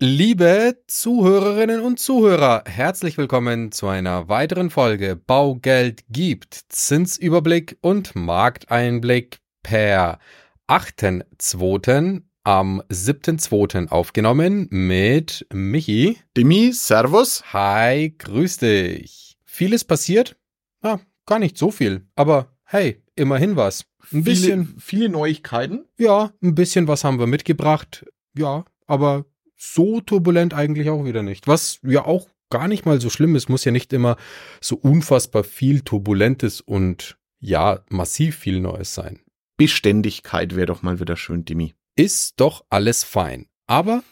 Liebe Zuhörerinnen und Zuhörer, herzlich willkommen zu einer weiteren Folge Baugeld gibt Zinsüberblick und Markteinblick per 8.2. am 7.2. aufgenommen mit Michi. Demi, Servus. Hi, grüß dich. Vieles passiert? Ah, gar nicht so viel, aber hey, immerhin was. Ein bisschen. Viele, viele Neuigkeiten. Ja, ein bisschen was haben wir mitgebracht. Ja, aber so turbulent eigentlich auch wieder nicht. Was ja auch gar nicht mal so schlimm ist, muss ja nicht immer so unfassbar viel Turbulentes und ja, massiv viel Neues sein. Beständigkeit wäre doch mal wieder schön, Dimi. Ist doch alles fein. Aber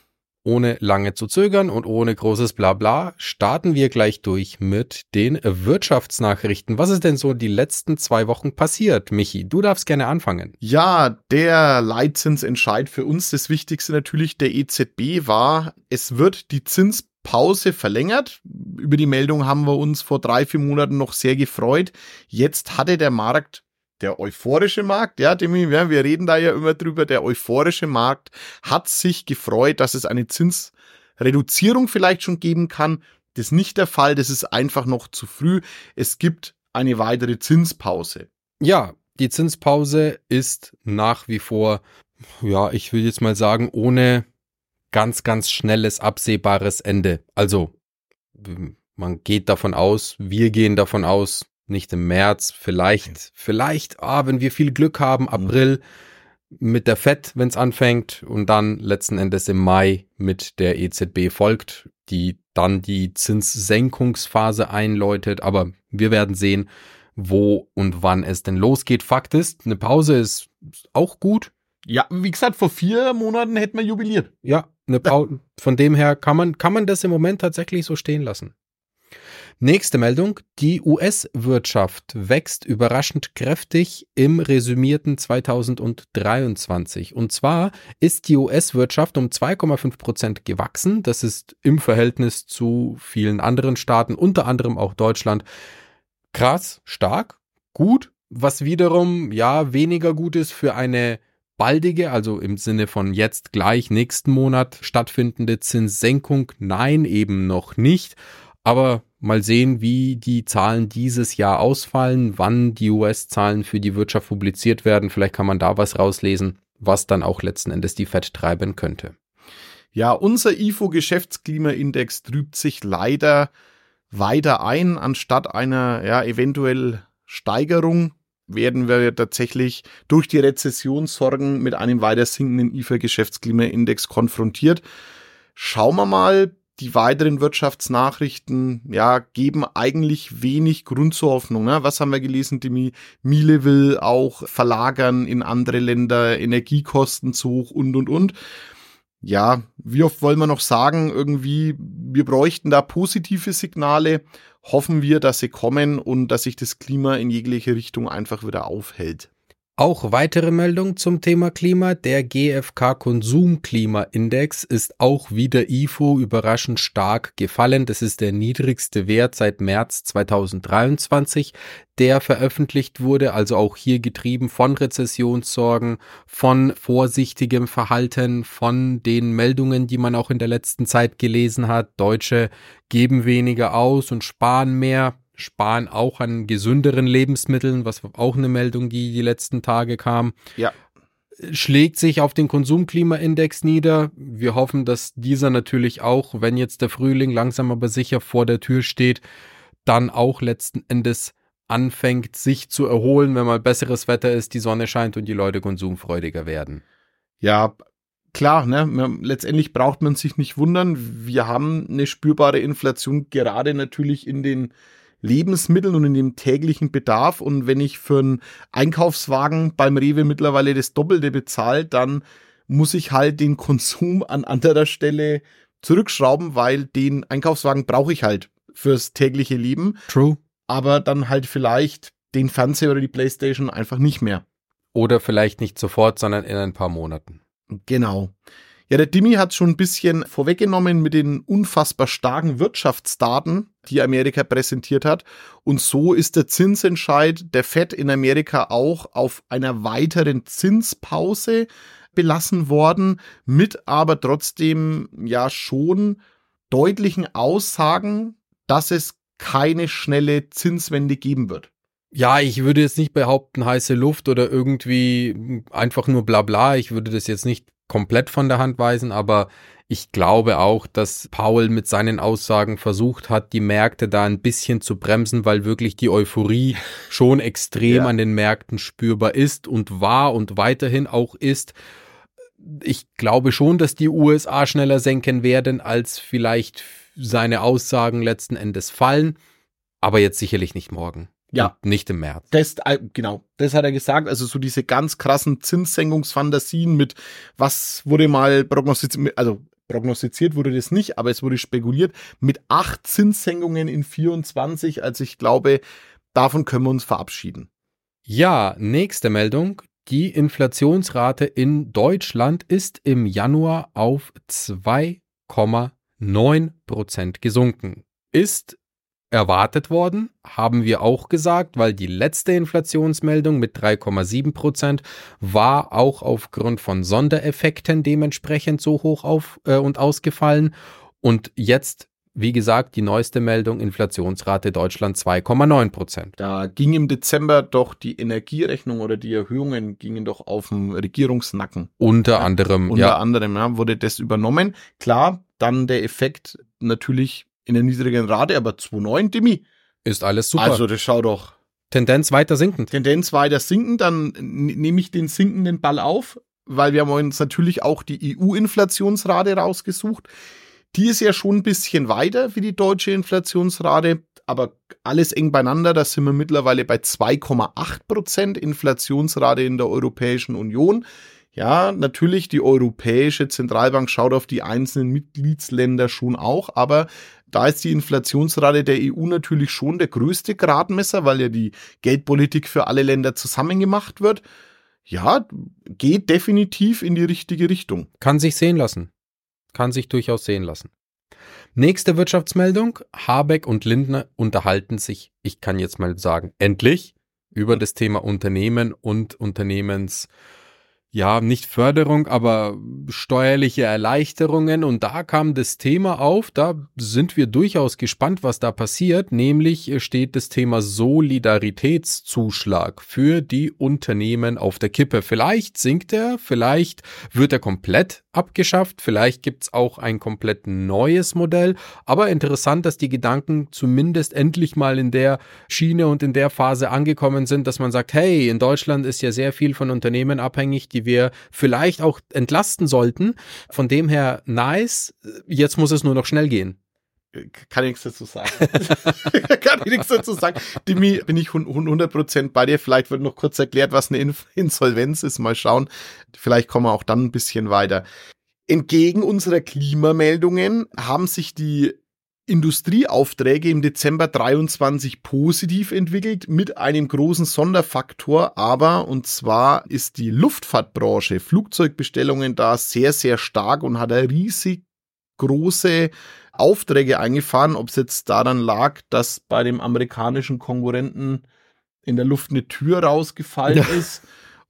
ohne lange zu zögern und ohne großes Blabla starten wir gleich durch mit den Wirtschaftsnachrichten. Was ist denn so die letzten zwei Wochen passiert, Michi? Du darfst gerne anfangen. Ja, der Leitzinsentscheid für uns, das Wichtigste natürlich der EZB war, es wird die Zinspause verlängert. Über die Meldung haben wir uns vor drei, vier Monaten noch sehr gefreut. Jetzt hatte der Markt der euphorische Markt, ja, Demi, wir reden da ja immer drüber, der euphorische Markt hat sich gefreut, dass es eine Zinsreduzierung vielleicht schon geben kann. Das ist nicht der Fall, das ist einfach noch zu früh. Es gibt eine weitere Zinspause. Ja, die Zinspause ist nach wie vor, ja, ich will jetzt mal sagen, ohne ganz, ganz schnelles, absehbares Ende. Also, man geht davon aus, wir gehen davon aus, nicht im März, vielleicht, vielleicht, ah, wenn wir viel Glück haben, mhm. April mit der FED, wenn es anfängt und dann letzten Endes im Mai mit der EZB folgt, die dann die Zinssenkungsphase einläutet. Aber wir werden sehen, wo und wann es denn losgeht. Fakt ist, eine Pause ist auch gut. Ja, wie gesagt, vor vier Monaten hätten wir jubiliert. Ja, eine Pause. Von dem her kann man, kann man das im Moment tatsächlich so stehen lassen. Nächste Meldung. Die US-Wirtschaft wächst überraschend kräftig im resümierten 2023. Und zwar ist die US-Wirtschaft um 2,5 Prozent gewachsen. Das ist im Verhältnis zu vielen anderen Staaten, unter anderem auch Deutschland, krass, stark, gut. Was wiederum, ja, weniger gut ist für eine baldige, also im Sinne von jetzt gleich nächsten Monat stattfindende Zinssenkung. Nein, eben noch nicht. Aber mal sehen, wie die Zahlen dieses Jahr ausfallen, wann die US-Zahlen für die Wirtschaft publiziert werden. Vielleicht kann man da was rauslesen, was dann auch letzten Endes die FED treiben könnte. Ja, unser IFO-Geschäftsklimaindex trübt sich leider weiter ein, anstatt einer ja, eventuell Steigerung werden wir tatsächlich durch die Rezessionssorgen mit einem weiter sinkenden IFO-Geschäftsklimaindex konfrontiert. Schauen wir mal, die weiteren Wirtschaftsnachrichten, ja, geben eigentlich wenig Grund zur Hoffnung. Ne? Was haben wir gelesen? Die Miele will auch verlagern in andere Länder, Energiekosten zu hoch und, und, und. Ja, wie oft wollen wir noch sagen, irgendwie, wir bräuchten da positive Signale. Hoffen wir, dass sie kommen und dass sich das Klima in jegliche Richtung einfach wieder aufhält. Auch weitere Meldung zum Thema Klima. Der GfK Konsumklimaindex ist auch wieder IFO überraschend stark gefallen. Das ist der niedrigste Wert seit März 2023, der veröffentlicht wurde. Also auch hier getrieben von Rezessionssorgen, von vorsichtigem Verhalten, von den Meldungen, die man auch in der letzten Zeit gelesen hat. Deutsche geben weniger aus und sparen mehr sparen auch an gesünderen Lebensmitteln, was auch eine Meldung, die die letzten Tage kam. Ja. Schlägt sich auf den Konsumklimaindex nieder. Wir hoffen, dass dieser natürlich auch, wenn jetzt der Frühling langsam aber sicher vor der Tür steht, dann auch letzten Endes anfängt, sich zu erholen, wenn mal besseres Wetter ist, die Sonne scheint und die Leute konsumfreudiger werden. Ja, klar, ne, letztendlich braucht man sich nicht wundern. Wir haben eine spürbare Inflation gerade natürlich in den Lebensmitteln und in dem täglichen Bedarf. Und wenn ich für einen Einkaufswagen beim Rewe mittlerweile das Doppelte bezahle, dann muss ich halt den Konsum an anderer Stelle zurückschrauben, weil den Einkaufswagen brauche ich halt fürs tägliche Leben. True. Aber dann halt vielleicht den Fernseher oder die Playstation einfach nicht mehr. Oder vielleicht nicht sofort, sondern in ein paar Monaten. Genau. Ja, der Dimi hat schon ein bisschen vorweggenommen mit den unfassbar starken Wirtschaftsdaten, die Amerika präsentiert hat. Und so ist der Zinsentscheid der Fed in Amerika auch auf einer weiteren Zinspause belassen worden, mit aber trotzdem ja schon deutlichen Aussagen, dass es keine schnelle Zinswende geben wird. Ja, ich würde jetzt nicht behaupten, heiße Luft oder irgendwie einfach nur bla bla. Ich würde das jetzt nicht komplett von der Hand weisen, aber ich glaube auch, dass Paul mit seinen Aussagen versucht hat, die Märkte da ein bisschen zu bremsen, weil wirklich die Euphorie schon extrem ja. an den Märkten spürbar ist und war und weiterhin auch ist. Ich glaube schon, dass die USA schneller senken werden, als vielleicht seine Aussagen letzten Endes fallen, aber jetzt sicherlich nicht morgen. Ja. Und nicht im März. Das, äh, genau, das hat er gesagt. Also so diese ganz krassen Zinssenkungsfantasien mit, was wurde mal prognostiziert, also prognostiziert wurde das nicht, aber es wurde spekuliert mit acht Zinssenkungen in 24. Also ich glaube, davon können wir uns verabschieden. Ja, nächste Meldung. Die Inflationsrate in Deutschland ist im Januar auf 2,9 Prozent gesunken. Ist erwartet worden, haben wir auch gesagt, weil die letzte Inflationsmeldung mit 3,7 Prozent war auch aufgrund von Sondereffekten dementsprechend so hoch auf äh, und ausgefallen. Und jetzt, wie gesagt, die neueste Meldung, Inflationsrate Deutschland 2,9 Prozent. Da ging im Dezember doch die Energierechnung oder die Erhöhungen gingen doch auf den Regierungsnacken. Unter anderem, Unter ja. anderem ja, wurde das übernommen. Klar, dann der Effekt natürlich in der niedrigen Rate, aber 2,9 Demi. Ist alles super. Also das schau doch. Tendenz weiter sinkend. Tendenz weiter sinkend, dann nehme ich den sinkenden Ball auf, weil wir haben uns natürlich auch die EU-Inflationsrate rausgesucht. Die ist ja schon ein bisschen weiter wie die deutsche Inflationsrate, aber alles eng beieinander. Da sind wir mittlerweile bei 2,8 Prozent Inflationsrate in der Europäischen Union. Ja, natürlich, die Europäische Zentralbank schaut auf die einzelnen Mitgliedsländer schon auch, aber da ist die Inflationsrate der EU natürlich schon der größte Gradmesser, weil ja die Geldpolitik für alle Länder zusammen gemacht wird. Ja, geht definitiv in die richtige Richtung. Kann sich sehen lassen. Kann sich durchaus sehen lassen. Nächste Wirtschaftsmeldung. Habeck und Lindner unterhalten sich, ich kann jetzt mal sagen, endlich über das Thema Unternehmen und Unternehmens ja, nicht Förderung, aber steuerliche Erleichterungen. Und da kam das Thema auf, da sind wir durchaus gespannt, was da passiert. Nämlich steht das Thema Solidaritätszuschlag für die Unternehmen auf der Kippe. Vielleicht sinkt er, vielleicht wird er komplett abgeschafft, vielleicht gibt's auch ein komplett neues Modell. Aber interessant, dass die Gedanken zumindest endlich mal in der Schiene und in der Phase angekommen sind, dass man sagt, hey, in Deutschland ist ja sehr viel von Unternehmen abhängig, die wir vielleicht auch entlasten sollten. Von dem her nice. Jetzt muss es nur noch schnell gehen kann ich nichts dazu sagen. kann ich nichts dazu sagen. Dimi, bin ich 100% bei dir. Vielleicht wird noch kurz erklärt, was eine Insolvenz ist. Mal schauen. Vielleicht kommen wir auch dann ein bisschen weiter. Entgegen unserer Klimameldungen haben sich die Industrieaufträge im Dezember 23 positiv entwickelt mit einem großen Sonderfaktor, aber und zwar ist die Luftfahrtbranche, Flugzeugbestellungen da sehr, sehr stark und hat eine riesig große Aufträge eingefahren, ob es jetzt daran lag, dass bei dem amerikanischen Konkurrenten in der Luft eine Tür rausgefallen ja. ist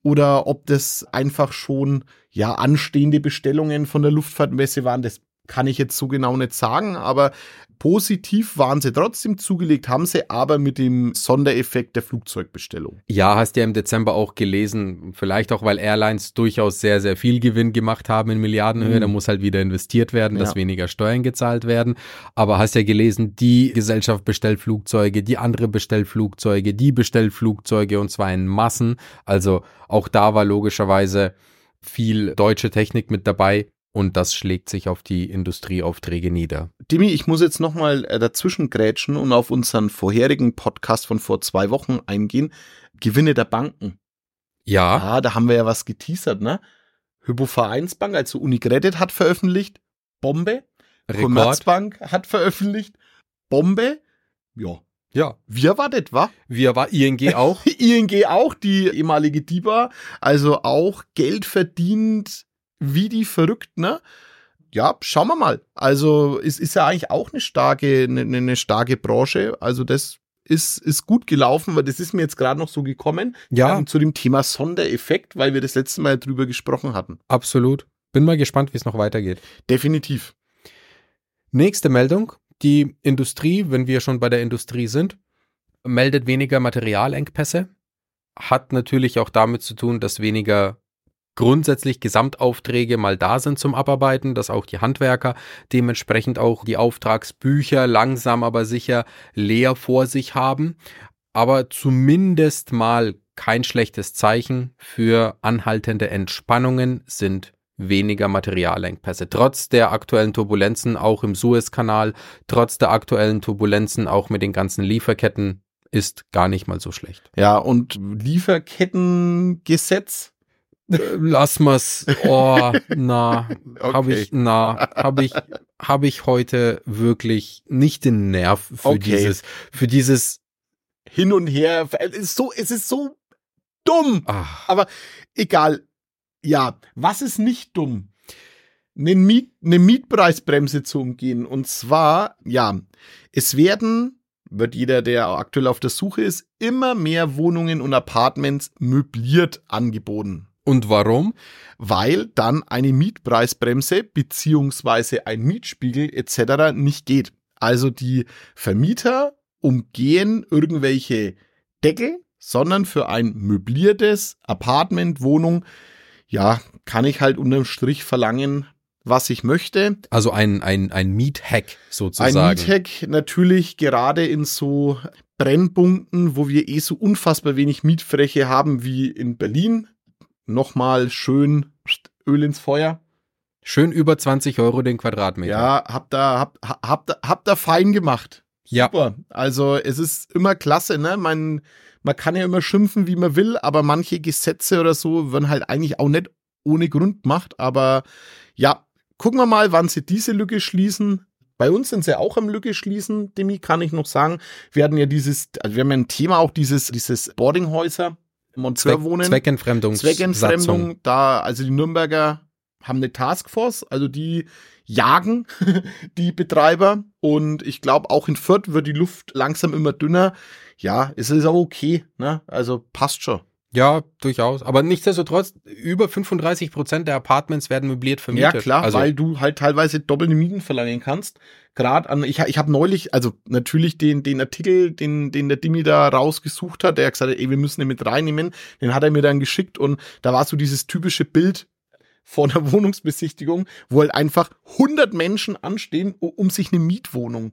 oder ob das einfach schon ja anstehende Bestellungen von der Luftfahrtmesse waren, das kann ich jetzt so genau nicht sagen, aber Positiv waren sie trotzdem zugelegt, haben sie aber mit dem Sondereffekt der Flugzeugbestellung. Ja, hast du ja im Dezember auch gelesen, vielleicht auch, weil Airlines durchaus sehr, sehr viel Gewinn gemacht haben in Milliardenhöhe, mhm. da muss halt wieder investiert werden, dass ja. weniger Steuern gezahlt werden. Aber hast ja gelesen, die Gesellschaft bestellt Flugzeuge, die andere bestellt Flugzeuge, die bestellt Flugzeuge und zwar in Massen. Also auch da war logischerweise viel deutsche Technik mit dabei und das schlägt sich auf die Industrieaufträge nieder. Dimi, ich muss jetzt nochmal äh, dazwischen grätschen und auf unseren vorherigen Podcast von vor zwei Wochen eingehen. Gewinne der Banken. Ja. Ja, da haben wir ja was geteasert, ne? Hypovereinsbank, also Unicredit hat veröffentlicht. Bombe. Rekord. Commerzbank hat veröffentlicht. Bombe. Ja. Ja. Wir erwartet, wa? Wir war ING auch. ING auch, die ehemalige DIBA. Also auch Geld verdient wie die verrückt, ne? Ja, schauen wir mal. Also es ist ja eigentlich auch eine starke, eine, eine starke Branche. Also das ist, ist gut gelaufen, weil das ist mir jetzt gerade noch so gekommen. Ja. Ähm, zu dem Thema Sondereffekt, weil wir das letzte Mal drüber gesprochen hatten. Absolut. Bin mal gespannt, wie es noch weitergeht. Definitiv. Nächste Meldung. Die Industrie, wenn wir schon bei der Industrie sind, meldet weniger Materialengpässe. Hat natürlich auch damit zu tun, dass weniger grundsätzlich Gesamtaufträge mal da sind zum Abarbeiten, dass auch die Handwerker dementsprechend auch die Auftragsbücher langsam aber sicher leer vor sich haben. Aber zumindest mal kein schlechtes Zeichen für anhaltende Entspannungen sind weniger Materialengpässe. Trotz der aktuellen Turbulenzen auch im Suezkanal, trotz der aktuellen Turbulenzen auch mit den ganzen Lieferketten ist gar nicht mal so schlecht. Ja, und Lieferkettengesetz Lass mal's. Oh, na, Okay. habe ich, na, habe ich, habe ich heute wirklich nicht den Nerv für Okay. dieses, für dieses. hin und her. Es ist so, es ist so dumm. Ach, Aber egal. Ja, was ist nicht dumm? Eine, Miet, eine Mietpreisbremse zu umgehen. Und zwar, ja, es werden, wird jeder, der aktuell auf der Suche ist, immer mehr Wohnungen und Apartments möbliert angeboten. Und warum? Weil dann eine Mietpreisbremse beziehungsweise ein Mietspiegel etc. nicht geht. Also die Vermieter umgehen irgendwelche Deckel, sondern für ein möbliertes Apartment, Wohnung, ja, kann ich halt unterm Strich verlangen, was ich möchte. Also ein, ein, ein Miethack Ein sozusagen. Miethack natürlich gerade in so Brennpunkten, wo wir eh so unfassbar wenig Mietfläche haben wie in Berlin. Nochmal schön Öl ins Feuer. Schön über 20 Euro den Quadratmeter. Ja, habt da, habt, habt, da- habt da fein gemacht. Ja. Super. Also es ist immer klasse, ne? Man, man kann ja immer schimpfen, wie man will, aber manche Gesetze oder so werden halt eigentlich auch nicht ohne Grund gemacht. Aber ja, gucken wir mal, wann sie diese Lücke schließen. Bei uns sind sie auch am Lücke schließen, Demi, kann ich noch sagen. Wir hatten ja dieses, also wir haben ja ein Thema auch dieses, dieses Boardinghäuser, Zweck, Monteurwohnen. Zweckentfremdung. Zweckentfremdung, da, also die Nürnberger haben eine Taskforce, also die jagen die Betreiber und ich glaube auch in Fürth wird die Luft langsam immer dünner. Ja, es ist aber okay, ne? Also passt schon. Ja, durchaus. Aber nichtsdestotrotz, über 35 Prozent der Apartments werden möbliert vermietet. Ja, klar, also, weil du halt teilweise doppelte Mieten verlangen kannst. Gerade an, ich, ich habe neulich, also natürlich den, den Artikel, den, den der Dimi da rausgesucht hat, der gesagt hat, ey, wir müssen den mit reinnehmen, den hat er mir dann geschickt und da war so dieses typische Bild vor einer Wohnungsbesichtigung, wo halt einfach 100 Menschen anstehen, um sich eine Mietwohnung,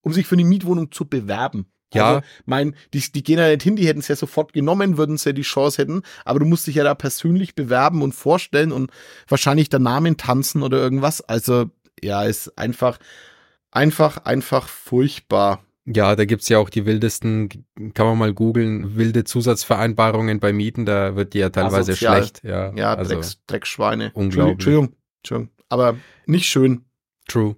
um sich für eine Mietwohnung zu bewerben. Ja. Also, mein, die, die gehen ja nicht hin, die hätten es ja sofort genommen, würden sie ja die Chance hätten, aber du musst dich ja da persönlich bewerben und vorstellen und wahrscheinlich der Namen tanzen oder irgendwas. Also, ja, ist einfach, einfach, einfach furchtbar. Ja, da gibt's ja auch die wildesten, kann man mal googeln, wilde Zusatzvereinbarungen bei Mieten, da wird die ja teilweise Asozial. schlecht. Ja, Ja, also Drecks, Dreckschweine. unglaublich. Entschuldigung, Entschuldigung. Aber nicht schön. true.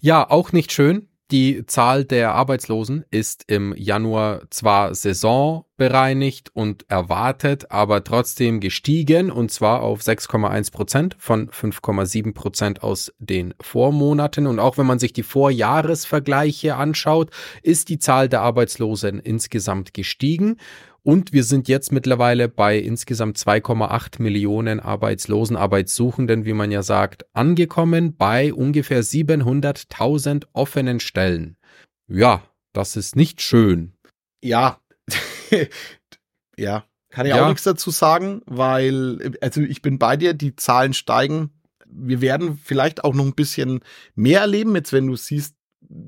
Ja, auch nicht schön. Die Zahl der Arbeitslosen ist im Januar zwar saisonbereinigt und erwartet, aber trotzdem gestiegen und zwar auf 6,1 Prozent von 5,7 Prozent aus den Vormonaten. Und auch wenn man sich die Vorjahresvergleiche anschaut, ist die Zahl der Arbeitslosen insgesamt gestiegen. Und wir sind jetzt mittlerweile bei insgesamt 2,8 Millionen Arbeitslosen, Arbeitssuchenden, wie man ja sagt, angekommen bei ungefähr 700.000 offenen Stellen. Ja, das ist nicht schön. Ja. ja. Kann ich Ja. auch nichts dazu sagen, weil, also ich bin bei dir, die Zahlen steigen. Wir werden vielleicht auch noch ein bisschen mehr erleben, jetzt wenn du siehst,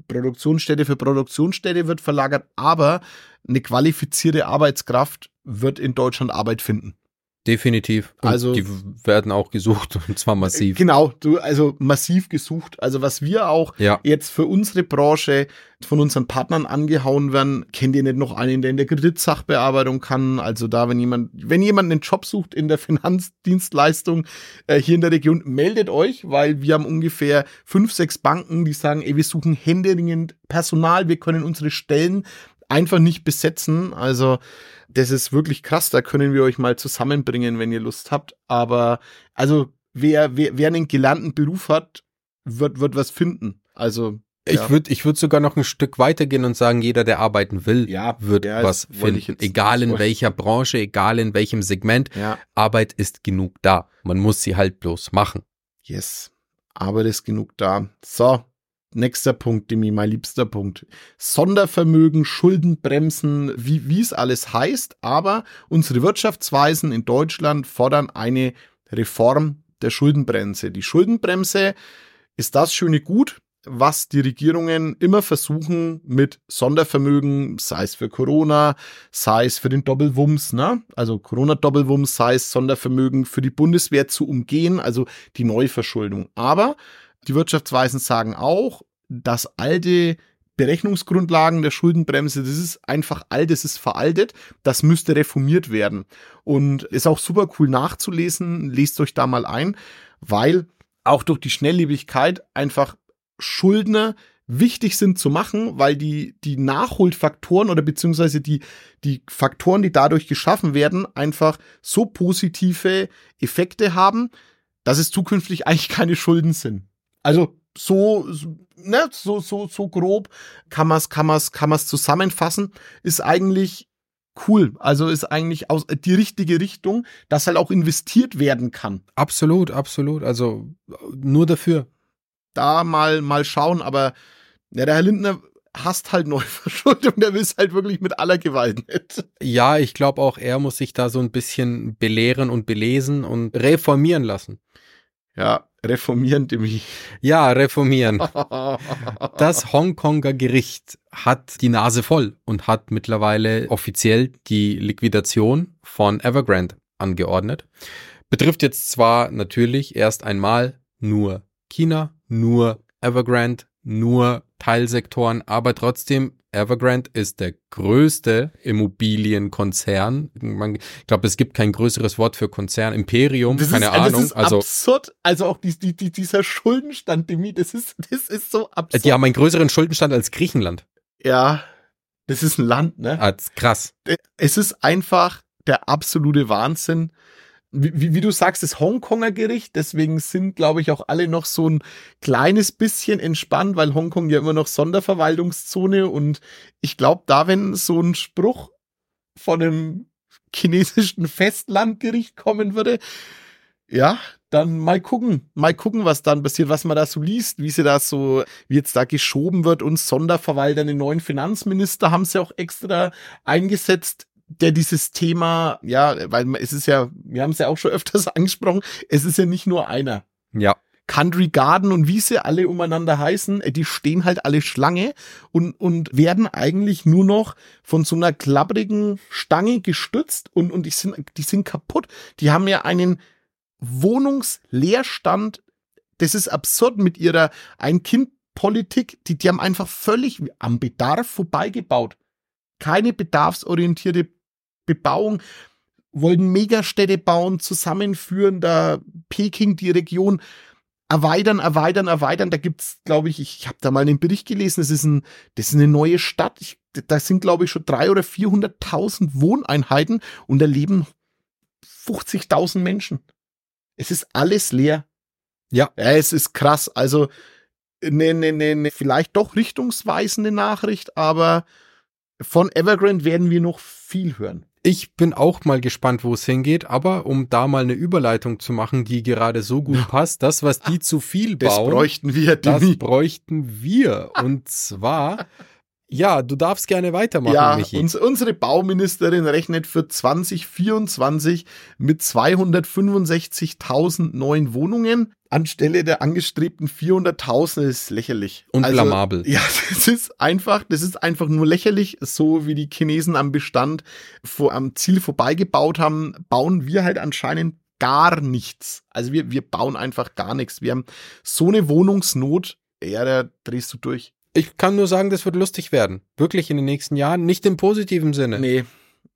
Produktionsstätte für Produktionsstätte wird verlagert, aber eine qualifizierte Arbeitskraft wird in Deutschland Arbeit finden. Definitiv. Und Also- die werden auch gesucht und zwar massiv. Genau, du, also massiv gesucht. Also was wir auch Ja, jetzt für unsere Branche von unseren Partnern angehauen werden, kennt ihr nicht noch einen, der in der Kreditsachbearbeitung kann? Also da, wenn jemand, wenn jemand einen Job sucht in der Finanzdienstleistung äh, hier in der Region, meldet euch, weil wir haben ungefähr fünf, sechs Banken, die sagen, ey, wir suchen händeringend Personal, wir können unsere Stellen einfach nicht besetzen. Also das ist wirklich krass, da können wir euch mal zusammenbringen, wenn ihr Lust habt. Aber also wer, wer, wer einen gelernten Beruf hat, wird, wird was finden. Also Ich Ja. würde ich würd sogar noch ein Stück weiter gehen und sagen, jeder, der arbeiten will, Ja, wird ja, was ich finden. egal in welcher Branche, egal in welchem Segment. Arbeit ist genug da. Man muss sie halt bloß machen. yes. Das ist genug da. So, nächster Punkt, Demi, mein liebster Punkt. Sondervermögen, Schuldenbremsen, wie, wie es alles heißt. Aber unsere Wirtschaftsweisen in Deutschland fordern eine Reform der Schuldenbremse. Die Schuldenbremse ist das schöne Gut, was die Regierungen immer versuchen mit Sondervermögen, sei es für Corona, sei es für den Doppelwumms, ne? Also Corona-Doppelwumms, sei es Sondervermögen für die Bundeswehr zu umgehen, also die Neuverschuldung. Aber die Wirtschaftsweisen sagen auch, dass alte Berechnungsgrundlagen der Schuldenbremse, das ist einfach alt, das ist veraltet, das müsste reformiert werden. Und ist auch super cool nachzulesen, lest euch da mal ein, weil auch durch die Schnelllebigkeit einfach Schuldner wichtig sind zu machen, weil die, die Nachholfaktoren oder beziehungsweise die, die Faktoren, die dadurch geschaffen werden, einfach so positive Effekte haben, dass es zukünftig eigentlich keine Schulden sind. Also so, so- ne, so, so, so grob kann man es kann man's, kann man's zusammenfassen, ist eigentlich cool. Also ist eigentlich aus, die richtige Richtung, dass halt auch investiert werden kann. Absolut, absolut. Also nur dafür. da mal, mal schauen, aber ja, der Herr Lindner hasst halt Neuverschuldung, der will es halt wirklich mit aller Gewalt nicht. Ja, ich glaube auch, er muss sich da so ein bisschen belehren und belesen und reformieren lassen. Ja, reformieren dem Ja, reformieren. Das Hongkonger Gericht hat die Nase voll und hat mittlerweile offiziell die Liquidation von Evergrande angeordnet. Betrifft jetzt zwar natürlich erst einmal nur China, nur Evergrande, nur Teilsektoren, aber trotzdem Evergrande ist der größte Immobilienkonzern. Man, ich glaube, es gibt kein größeres Wort für Konzern. Imperium, Das keine ist, Ahnung. Das ist also absurd. Also auch die, die, die, dieser Schuldenstand, Demi, das ist, das ist so absurd. die haben einen größeren Schuldenstand als Griechenland. ja, das ist ein Land, ne? Ah, das ist krass. Es ist einfach der absolute Wahnsinn. Wie, wie, du sagst, das Hongkonger Gericht, deswegen sind, glaube ich, auch alle noch so ein kleines bisschen entspannt, weil Hongkong ja immer noch Sonderverwaltungszone und ich glaube, da, wenn so ein Spruch von einem chinesischen Festlandgericht kommen würde, ja, dann mal gucken, mal gucken, was dann passiert, was man da so liest, wie sie da so, wie jetzt da geschoben wird und Sonderverwalter, den neuen Finanzminister haben sie auch extra eingesetzt, der dieses Thema, ja, weil es ist ja, wir haben es ja auch schon öfters angesprochen, es ist ja nicht nur einer. Ja. Country Garden und wie sie alle umeinander heißen, äh, die stehen halt alle Schlange und, und werden eigentlich nur noch von so einer klapprigen Stange gestützt und, und die sind, die sind kaputt. Die haben ja einen Wohnungsleerstand. Das ist absurd mit ihrer Ein-Kind-Politik. Die, die haben einfach völlig am Bedarf vorbeigebaut. Keine bedarfsorientierte Bebauung. Wollten Megastädte bauen, zusammenführen, da Peking die Region erweitern, erweitern, erweitern. Da gibt's, glaube ich, ich habe da mal einen Bericht gelesen, das ist, ein, das ist eine neue Stadt. Ich, da sind, glaube ich, schon drei oder 400.000 Wohneinheiten und da leben 50.000 Menschen. Es ist alles leer. Ja. ja es ist krass. Also ne, ne, ne, ne, vielleicht doch richtungsweisende Nachricht, aber von Evergrande werden wir noch viel hören. Ich bin auch mal gespannt, wo es hingeht, aber um da mal eine Überleitung zu machen, die gerade so gut passt, das, was die zu viel Das bauen, bräuchten wir, das Demi. bräuchten wir. Und zwar, ja, du darfst gerne weitermachen, Ja, uns, unsere Bauministerin rechnet für 2024 mit 265.000 neuen Wohnungen anstelle der angestrebten 400.000. Das ist lächerlich. Und Also, blamabel. Ja, das ist einfach, das ist einfach nur lächerlich. So wie die Chinesen am Bestand vor, am Ziel vorbeigebaut haben, bauen wir halt anscheinend gar nichts. Also wir, wir bauen einfach gar nichts. Wir haben so eine Wohnungsnot, ja, da drehst du durch. Ich kann nur sagen, das wird lustig werden. Wirklich in den nächsten Jahren. Nicht im positiven Sinne. Nee,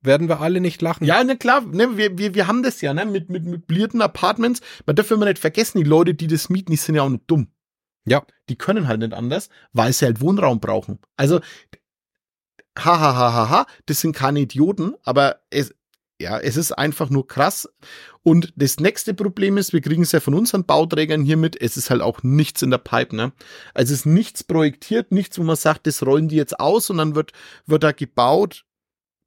Werden wir alle nicht lachen. Ja, na klar, ne, wir, wir, wir haben das ja, ne, mit, mit möblierten Apartments. Man darf immer nicht vergessen, die Leute, die das mieten, die sind ja auch nicht dumm. Ja. Die können halt nicht anders, weil sie halt Wohnraum brauchen. Also, ha, ha, ha, ha, ha, das sind keine Idioten, aber es, ja, es ist einfach nur krass. Und das nächste Problem ist, wir kriegen es ja von unseren Bauträgern hier mit, es ist halt auch nichts in der Pipe, ne? Also es ist nichts projektiert, nichts, wo man sagt, das rollen die jetzt aus und dann wird, wird da gebaut.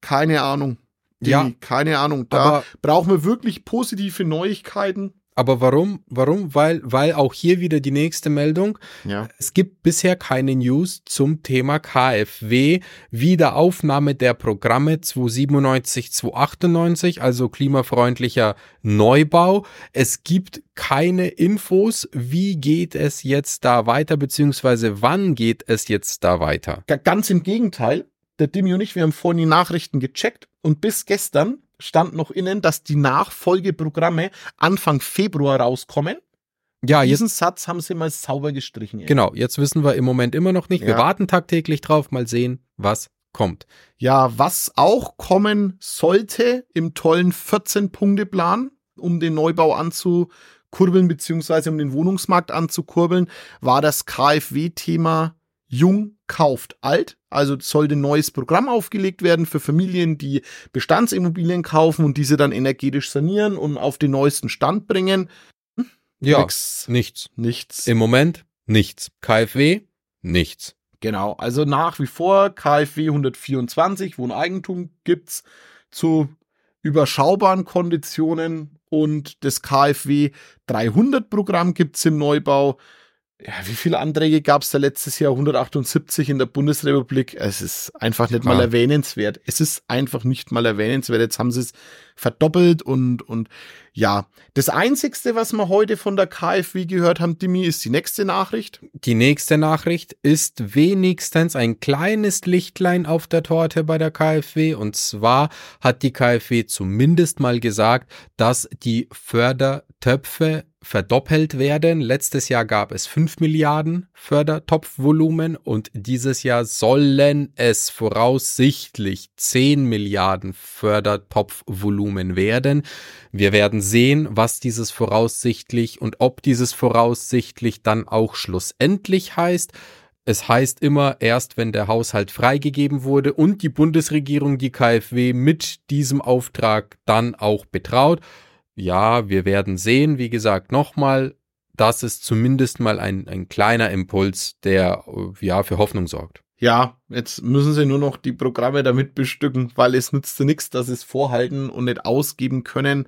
Keine Ahnung. Die, Ja. Keine Ahnung. Da brauchen wir wirklich positive Neuigkeiten. Aber warum? Warum? Weil, weil auch hier wieder die nächste Meldung. Ja. Es gibt bisher keine News zum Thema KfW, Wiederaufnahme der Programme 297, 298, also klimafreundlicher Neubau. Es gibt keine Infos, wie geht es jetzt da weiter, beziehungsweise wann geht es jetzt da weiter. Ga- Ganz im Gegenteil. Der Dimi und ich, wir haben vorhin die Nachrichten gecheckt und bis gestern stand noch innen, dass die Nachfolgeprogramme Anfang Februar rauskommen. Ja, jetzt, Diesen Satz haben sie mal sauber gestrichen. ey. genau, jetzt wissen wir im Moment immer noch nicht. Wir Ja. warten tagtäglich drauf, mal sehen, was kommt. Ja, was auch kommen sollte im tollen 14-Punkte-Plan, um den Neubau anzukurbeln, beziehungsweise um den Wohnungsmarkt anzukurbeln, war das KfW-Thema Jung kauft alt. Also sollte ein neues Programm aufgelegt werden für Familien, die Bestandsimmobilien kaufen und diese dann energetisch sanieren und auf den neuesten Stand bringen. Ja, Nix, nichts. nichts. Im Moment nichts. KfW, nichts. Genau, also nach wie vor KfW 124, Wohneigentum gibt's zu überschaubaren Konditionen und das KfW 300 Programm gibt's im Neubau. Ja, wie viele Anträge gab's da letztes Jahr? 178 in der Bundesrepublik. Es ist einfach nicht mal Ja. erwähnenswert. Es ist einfach nicht mal erwähnenswert. Jetzt haben sie es verdoppelt und, und ja. Das einzigste, was wir heute von der KfW gehört haben, Dimi, ist die nächste Nachricht. Die nächste Nachricht ist wenigstens ein kleines Lichtlein auf der Torte bei der KfW. Und zwar hat die KfW zumindest mal gesagt, dass die Fördertöpfe verdoppelt werden. Letztes Jahr gab es 5 Milliarden Fördertopfvolumen und dieses Jahr sollen es voraussichtlich 10 Milliarden Fördertopfvolumen werden. Wir werden sehen, was dieses voraussichtlich und ob dieses voraussichtlich dann auch schlussendlich heißt. Es heißt immer erst, wenn der Haushalt freigegeben wurde und die Bundesregierung die KfW mit diesem Auftrag dann auch betraut. Ja, wir werden sehen. Wie gesagt, nochmal, das ist zumindest mal ein, ein kleiner Impuls, der äh, ja für Hoffnung sorgt. Ja, jetzt müssen sie nur noch die Programme damit bestücken, weil es nützt nichts, dass sie es vorhalten und nicht ausgeben können.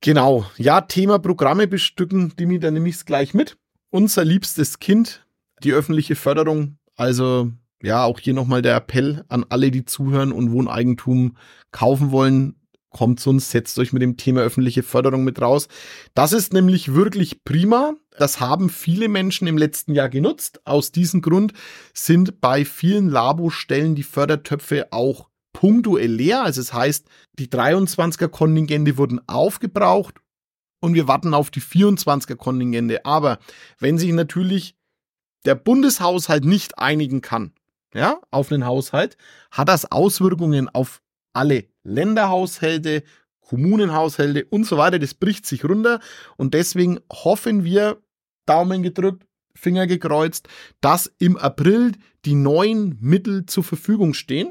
Genau, ja, Thema Programme bestücken, Dimi, da nehme ich es gleich mit. Unser liebstes Kind, die öffentliche Förderung. Also ja, auch hier nochmal der Appell an alle, die zuhören und Wohneigentum kaufen wollen. Kommt zu uns, setzt euch mit dem Thema öffentliche Förderung mit raus. Das ist nämlich wirklich prima. Das haben viele Menschen im letzten Jahr genutzt. Aus diesem Grund sind bei vielen Labostellen die Fördertöpfe auch punktuell leer. Also es heißt, die 23er Kontingente wurden aufgebraucht und wir warten auf die 24er Kontingente. Aber wenn sich natürlich der Bundeshaushalt nicht einigen kann, ja, auf einen Haushalt, hat das Auswirkungen auf alle Länderhaushalte, Kommunenhaushalte und so weiter. Das bricht sich runter und deswegen hoffen wir, Daumen gedrückt, Finger gekreuzt, dass im April die neuen Mittel zur Verfügung stehen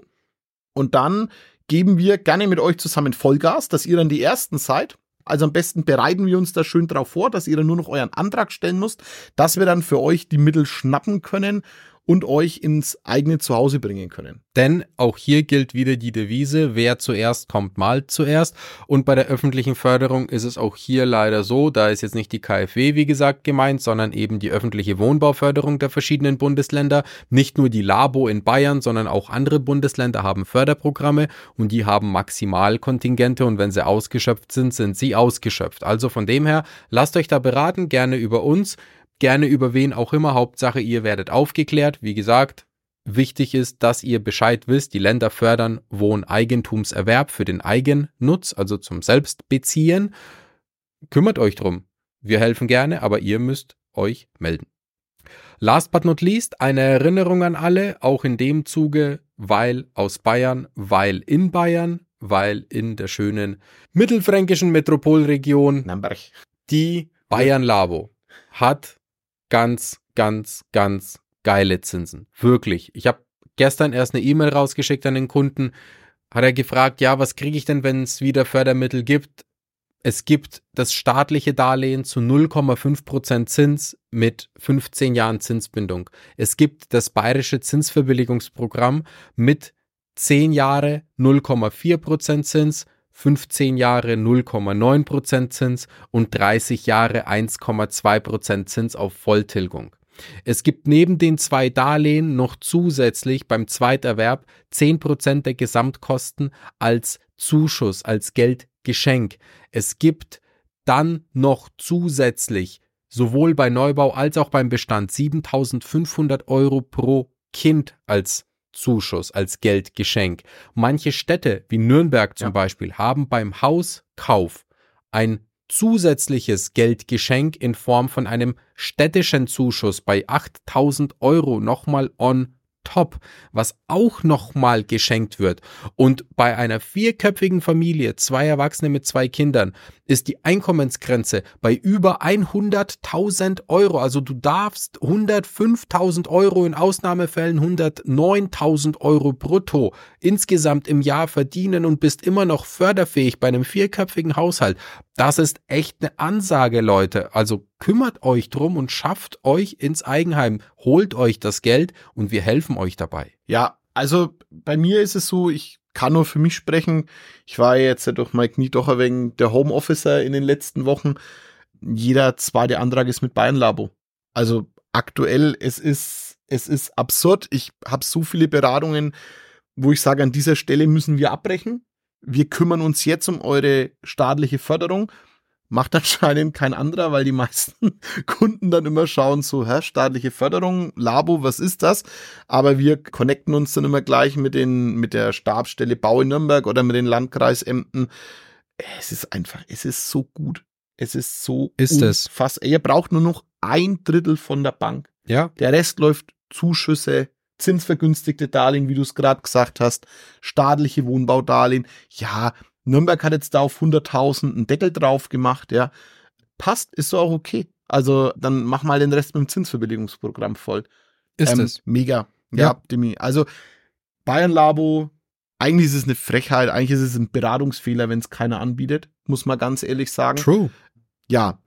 und dann geben wir gerne mit euch zusammen Vollgas, dass ihr dann die Ersten seid. Also am besten bereiten wir uns da schön drauf vor, dass ihr dann nur noch euren Antrag stellen müsst, dass wir dann für euch die Mittel schnappen können und euch ins eigene Zuhause bringen können. Denn auch hier gilt wieder die Devise, wer zuerst kommt, malt zuerst. Und bei der öffentlichen Förderung ist es auch hier leider so, da ist jetzt nicht die KfW, wie gesagt, gemeint, sondern eben die öffentliche Wohnbauförderung der verschiedenen Bundesländer. Nicht nur die Labo in Bayern, sondern auch andere Bundesländer haben Förderprogramme und die haben Maximalkontingente und wenn sie ausgeschöpft sind, sind sie ausgeschöpft. Also von dem her, lasst euch da beraten, gerne über uns. Gerne über wen auch immer. Hauptsache, ihr werdet aufgeklärt. Wie gesagt, wichtig ist, dass ihr Bescheid wisst. Die Länder fördern Wohneigentumserwerb für den Eigennutz, also zum Selbstbeziehen. Kümmert euch drum. Wir helfen gerne, aber ihr müsst euch melden. Last but not least, eine Erinnerung an alle, auch in dem Zuge, weil aus Bayern, weil in Bayern, weil in der schönen mittelfränkischen Metropolregion Nürnberg. die Bayern Labo hat ganz, ganz, ganz geile Zinsen. Wirklich. Ich habe gestern erst eine E-Mail rausgeschickt an den Kunden. hat er gefragt, ja, was kriege ich denn, wenn es wieder Fördermittel gibt? Es gibt das staatliche Darlehen zu 0,5% Zins mit 15 Jahren Zinsbindung. Es gibt das bayerische Zinsverbilligungsprogramm mit 10 Jahre 0,4% Zins, 15 Jahre 0,9% Zins und 30 Jahre 1,2% Zins auf Volltilgung. Es gibt neben den zwei Darlehen noch zusätzlich beim Zweiterwerb 10% der Gesamtkosten als Zuschuss, als Geldgeschenk. Es gibt dann noch zusätzlich sowohl bei Neubau als auch beim Bestand 7500 Euro pro Kind als Zuschuss, als Geldgeschenk. Manche Städte, wie Nürnberg zum ja. Beispiel, haben beim Hauskauf ein zusätzliches Geldgeschenk in Form von einem städtischen Zuschuss bei 8000 Euro nochmal on top, was auch nochmal geschenkt wird. Und bei einer vierköpfigen Familie, zwei Erwachsene mit zwei Kindern, ist die Einkommensgrenze bei über 100.000 Euro. Also du darfst 105.000 Euro in Ausnahmefällen 109.000 Euro brutto insgesamt im Jahr verdienen und bist immer noch förderfähig bei einem vierköpfigen Haushalt. Das ist echt eine Ansage, Leute. Also kümmert euch drum und schafft euch ins Eigenheim, holt euch das Geld und wir helfen euch dabei. Ja, also bei mir ist es so, ich kann nur für mich sprechen. Ich war jetzt ja durch mein Knie doch ein wenig der Homeofficer in den letzten Wochen. Jeder zweite Antrag ist mit Bayern Labo. Also aktuell, es ist, es ist absurd. Ich habe so viele Beratungen, wo ich sage, an dieser Stelle müssen wir abbrechen. Wir kümmern uns jetzt um eure staatliche Förderung macht anscheinend kein anderer, weil die meisten Kunden dann immer schauen, so, hä, staatliche Förderung, Labo, was ist das? Aber wir connecten uns dann immer gleich mit den, mit der Stabsstelle Bau in Nürnberg oder mit den Landkreisämtern. Es ist einfach, es ist so gut. Es ist so ist es. fast. Ihr braucht nur noch ein Drittel von der Bank. Ja. Der Rest läuft Zuschüsse, zinsvergünstigte Darlehen, wie du es gerade gesagt hast, staatliche Wohnbaudarlehen. Ja, Nürnberg hat jetzt da auf 100.000 einen Deckel drauf gemacht, ja. Passt, ist so auch okay. Also dann mach mal den Rest mit dem Zinsverbilligungsprogramm voll. Ist ähm, es. Mega. Ja, ja, Demi. Also Bayern Labo, eigentlich ist es eine Frechheit, eigentlich ist es ein Beratungsfehler, wenn es keiner anbietet, muss man ganz ehrlich sagen. True. Ja.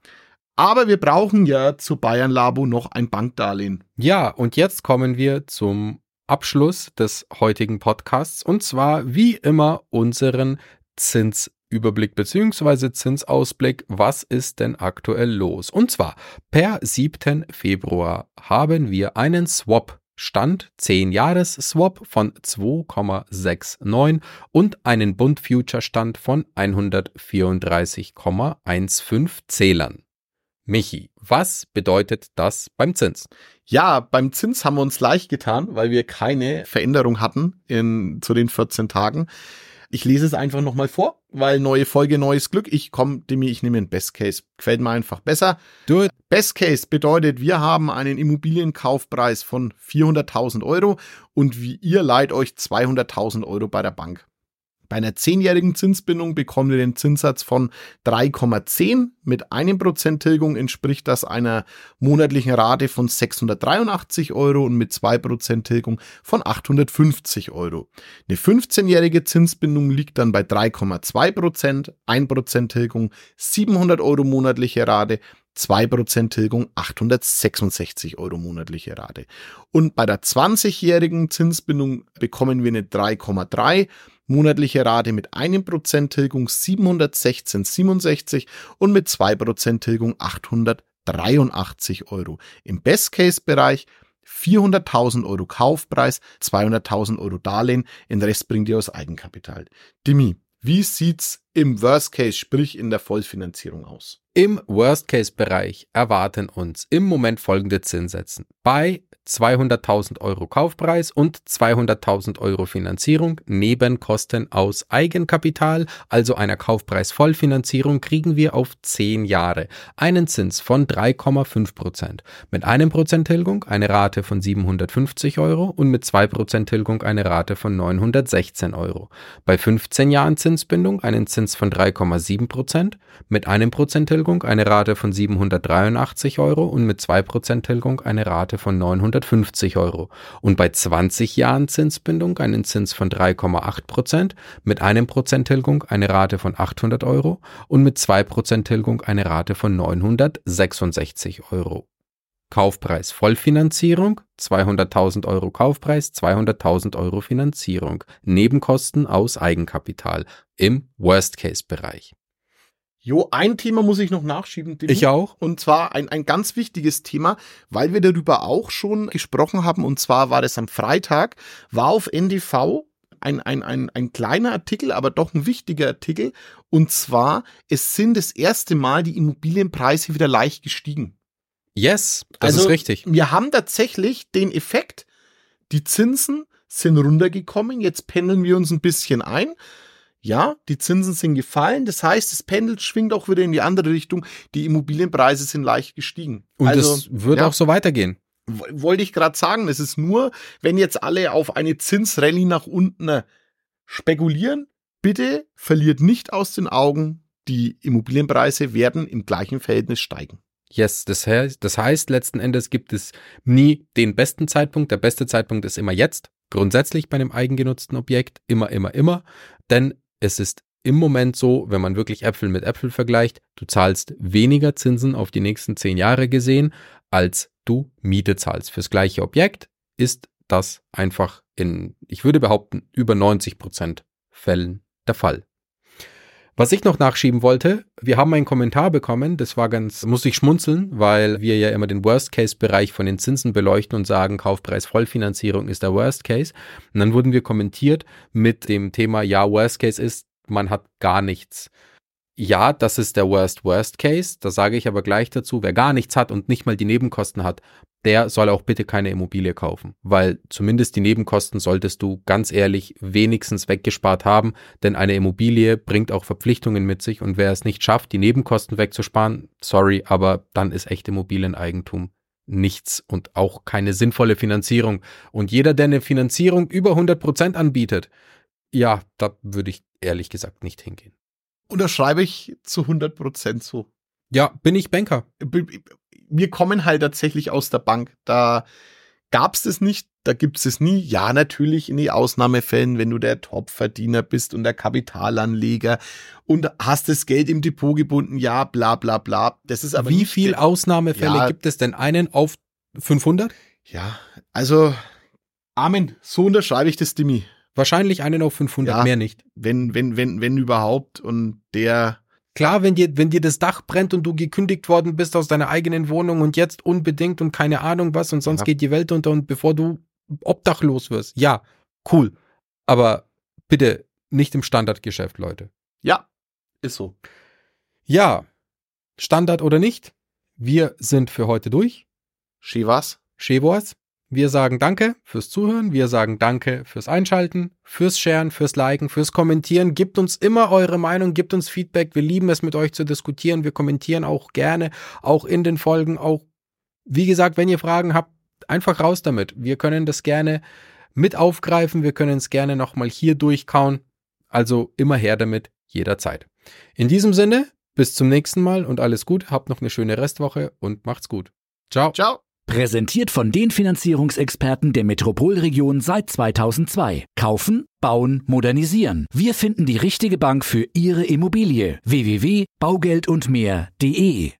Aber wir brauchen ja zu Bayern Labo noch ein Bankdarlehen. Ja, und jetzt kommen wir zum Abschluss des heutigen Podcasts und zwar wie immer unseren Zinsüberblick bzw. Zinsausblick. Was ist denn aktuell los? Und zwar per 7. Februar haben wir einen Swap Stand 10 Jahres Swap von 2,69 und einen Bund Future Stand von 134,15 Zählern. Michi, was bedeutet das beim Zins? Ja, beim Zins haben wir uns leicht getan, weil wir keine Veränderung hatten in, zu den 14 Tagen. Ich lese es einfach nochmal vor, weil neue Folge, neues Glück. Ich komme, Demi, ich nehme den Best Case. Gefällt mir einfach besser. Best Case bedeutet, wir haben einen Immobilienkaufpreis von 400.000 Euro und wie ihr leiht euch 200.000 Euro bei der Bank. Bei einer zehnjährigen Zinsbindung bekommen wir den Zinssatz von 3,10. Mit einem Prozent Tilgung entspricht das einer monatlichen Rate von 683 Euro und mit zwei Prozent Tilgung von 850 Euro. Eine 15-jährige Zinsbindung liegt dann bei 3,2 Prozent, 1 Prozent Tilgung, 700 Euro monatliche Rate, 2% Tilgung 866 Euro monatliche Rate. Und bei der 20-jährigen Zinsbindung bekommen wir eine 3,3 monatliche Rate mit 1% Tilgung 716,67 und mit 2% Tilgung 883 Euro. Im Best-Case-Bereich 400.000 Euro Kaufpreis, 200.000 Euro Darlehen, den Rest bringt ihr aus Eigenkapital. Dimi, wie sieht's im Worst Case, sprich in der Vollfinanzierung aus? Im Worst Case Bereich erwarten uns im Moment folgende Zinssätzen. Bei 200.000 Euro Kaufpreis und 200.000 Euro Finanzierung neben Kosten aus Eigenkapital, also einer Kaufpreis-Vollfinanzierung, kriegen wir auf 10 Jahre einen Zins von 3,5 Prozent. Mit einem Prozent Tilgung eine Rate von 750 Euro und mit 2 Prozent Tilgung eine Rate von 916 Euro. Bei 15 Jahren Zinsbindung einen Zins von 3,7 Prozent, mit einem Prozent Tilgung eine Rate von 783 Euro und mit 2 Prozent Tilgung eine Rate von 900 350 Euro und bei 20 Jahren Zinsbindung einen Zins von 3,8 Prozent, mit einem Prozent Tilgung eine Rate von 800 Euro und mit zwei Prozent Tilgung eine Rate von 966 Euro. Kaufpreis Vollfinanzierung 200.000 Euro Kaufpreis, 200.000 Euro Finanzierung, Nebenkosten aus Eigenkapital im Worst-Case-Bereich. Jo, ein Thema muss ich noch nachschieben. Dimi. Ich auch. Und zwar ein, ein ganz wichtiges Thema, weil wir darüber auch schon gesprochen haben. Und zwar war das am Freitag, war auf NDV ein, ein, ein, ein kleiner Artikel, aber doch ein wichtiger Artikel. Und zwar, es sind das erste Mal die Immobilienpreise wieder leicht gestiegen. Yes, das also, ist richtig. Wir haben tatsächlich den Effekt, die Zinsen sind runtergekommen, jetzt pendeln wir uns ein bisschen ein. Ja, die Zinsen sind gefallen, das heißt, das Pendel schwingt auch wieder in die andere Richtung. Die Immobilienpreise sind leicht gestiegen. Und also, das wird ja, auch so weitergehen. Wollte ich gerade sagen, es ist nur, wenn jetzt alle auf eine Zinsrallye nach unten spekulieren, bitte verliert nicht aus den Augen, die Immobilienpreise werden im gleichen Verhältnis steigen. Yes, das heißt, das heißt, letzten Endes gibt es nie den besten Zeitpunkt. Der beste Zeitpunkt ist immer jetzt. Grundsätzlich bei einem eigengenutzten Objekt. Immer, immer, immer. Denn es ist im Moment so, wenn man wirklich Äpfel mit Äpfel vergleicht, du zahlst weniger Zinsen auf die nächsten zehn Jahre gesehen, als du Miete zahlst. Fürs gleiche Objekt ist das einfach in, ich würde behaupten, über 90 Prozent Fällen der Fall. Was ich noch nachschieben wollte, wir haben einen Kommentar bekommen, das war ganz, muss ich schmunzeln, weil wir ja immer den Worst-Case-Bereich von den Zinsen beleuchten und sagen, Kaufpreis Vollfinanzierung ist der Worst-Case. Und dann wurden wir kommentiert mit dem Thema, ja, Worst-Case ist, man hat gar nichts. Ja, das ist der Worst Worst Case. Da sage ich aber gleich dazu, wer gar nichts hat und nicht mal die Nebenkosten hat, der soll auch bitte keine Immobilie kaufen, weil zumindest die Nebenkosten solltest du ganz ehrlich wenigstens weggespart haben, denn eine Immobilie bringt auch Verpflichtungen mit sich und wer es nicht schafft, die Nebenkosten wegzusparen, sorry, aber dann ist echt Immobilieneigentum nichts und auch keine sinnvolle Finanzierung. Und jeder, der eine Finanzierung über 100 Prozent anbietet, ja, da würde ich ehrlich gesagt nicht hingehen unterschreibe ich zu 100 Prozent so. Ja, bin ich Banker. Wir kommen halt tatsächlich aus der Bank. Da gab's es nicht, da gibt's es nie. Ja, natürlich in die Ausnahmefällen, wenn du der Topverdiener bist und der Kapitalanleger und hast das Geld im Depot gebunden, ja, bla bla bla. Das ist aber Wie viel Ausnahmefälle ja, gibt es denn? Einen auf 500? Ja, also Amen, so unterschreibe ich das, Dimi. Wahrscheinlich einen auf 500, ja, mehr nicht. Wenn, wenn, wenn, wenn überhaupt. Und der. Klar, wenn dir, wenn dir das Dach brennt und du gekündigt worden bist aus deiner eigenen Wohnung und jetzt unbedingt und keine Ahnung was und sonst ja. geht die Welt unter und bevor du obdachlos wirst. Ja, cool. Aber bitte nicht im Standardgeschäft, Leute. Ja, ist so. Ja, Standard oder nicht, wir sind für heute durch. Schivas. Schevors. Wir sagen Danke fürs Zuhören, wir sagen Danke fürs Einschalten, fürs Sharen, fürs Liken, fürs Kommentieren. Gebt uns immer eure Meinung, gebt uns Feedback. Wir lieben es, mit euch zu diskutieren. Wir kommentieren auch gerne, auch in den Folgen. Auch, wie gesagt, wenn ihr Fragen habt, einfach raus damit. Wir können das gerne mit aufgreifen. Wir können es gerne nochmal hier durchkauen. Also immer her damit, jederzeit. In diesem Sinne, bis zum nächsten Mal und alles gut. Habt noch eine schöne Restwoche und macht's gut. Ciao. Ciao. Präsentiert von den Finanzierungsexperten der Metropolregion seit 2002. Kaufen, bauen, modernisieren. Wir finden die richtige Bank für Ihre Immobilie. www.baugeldundmehr.de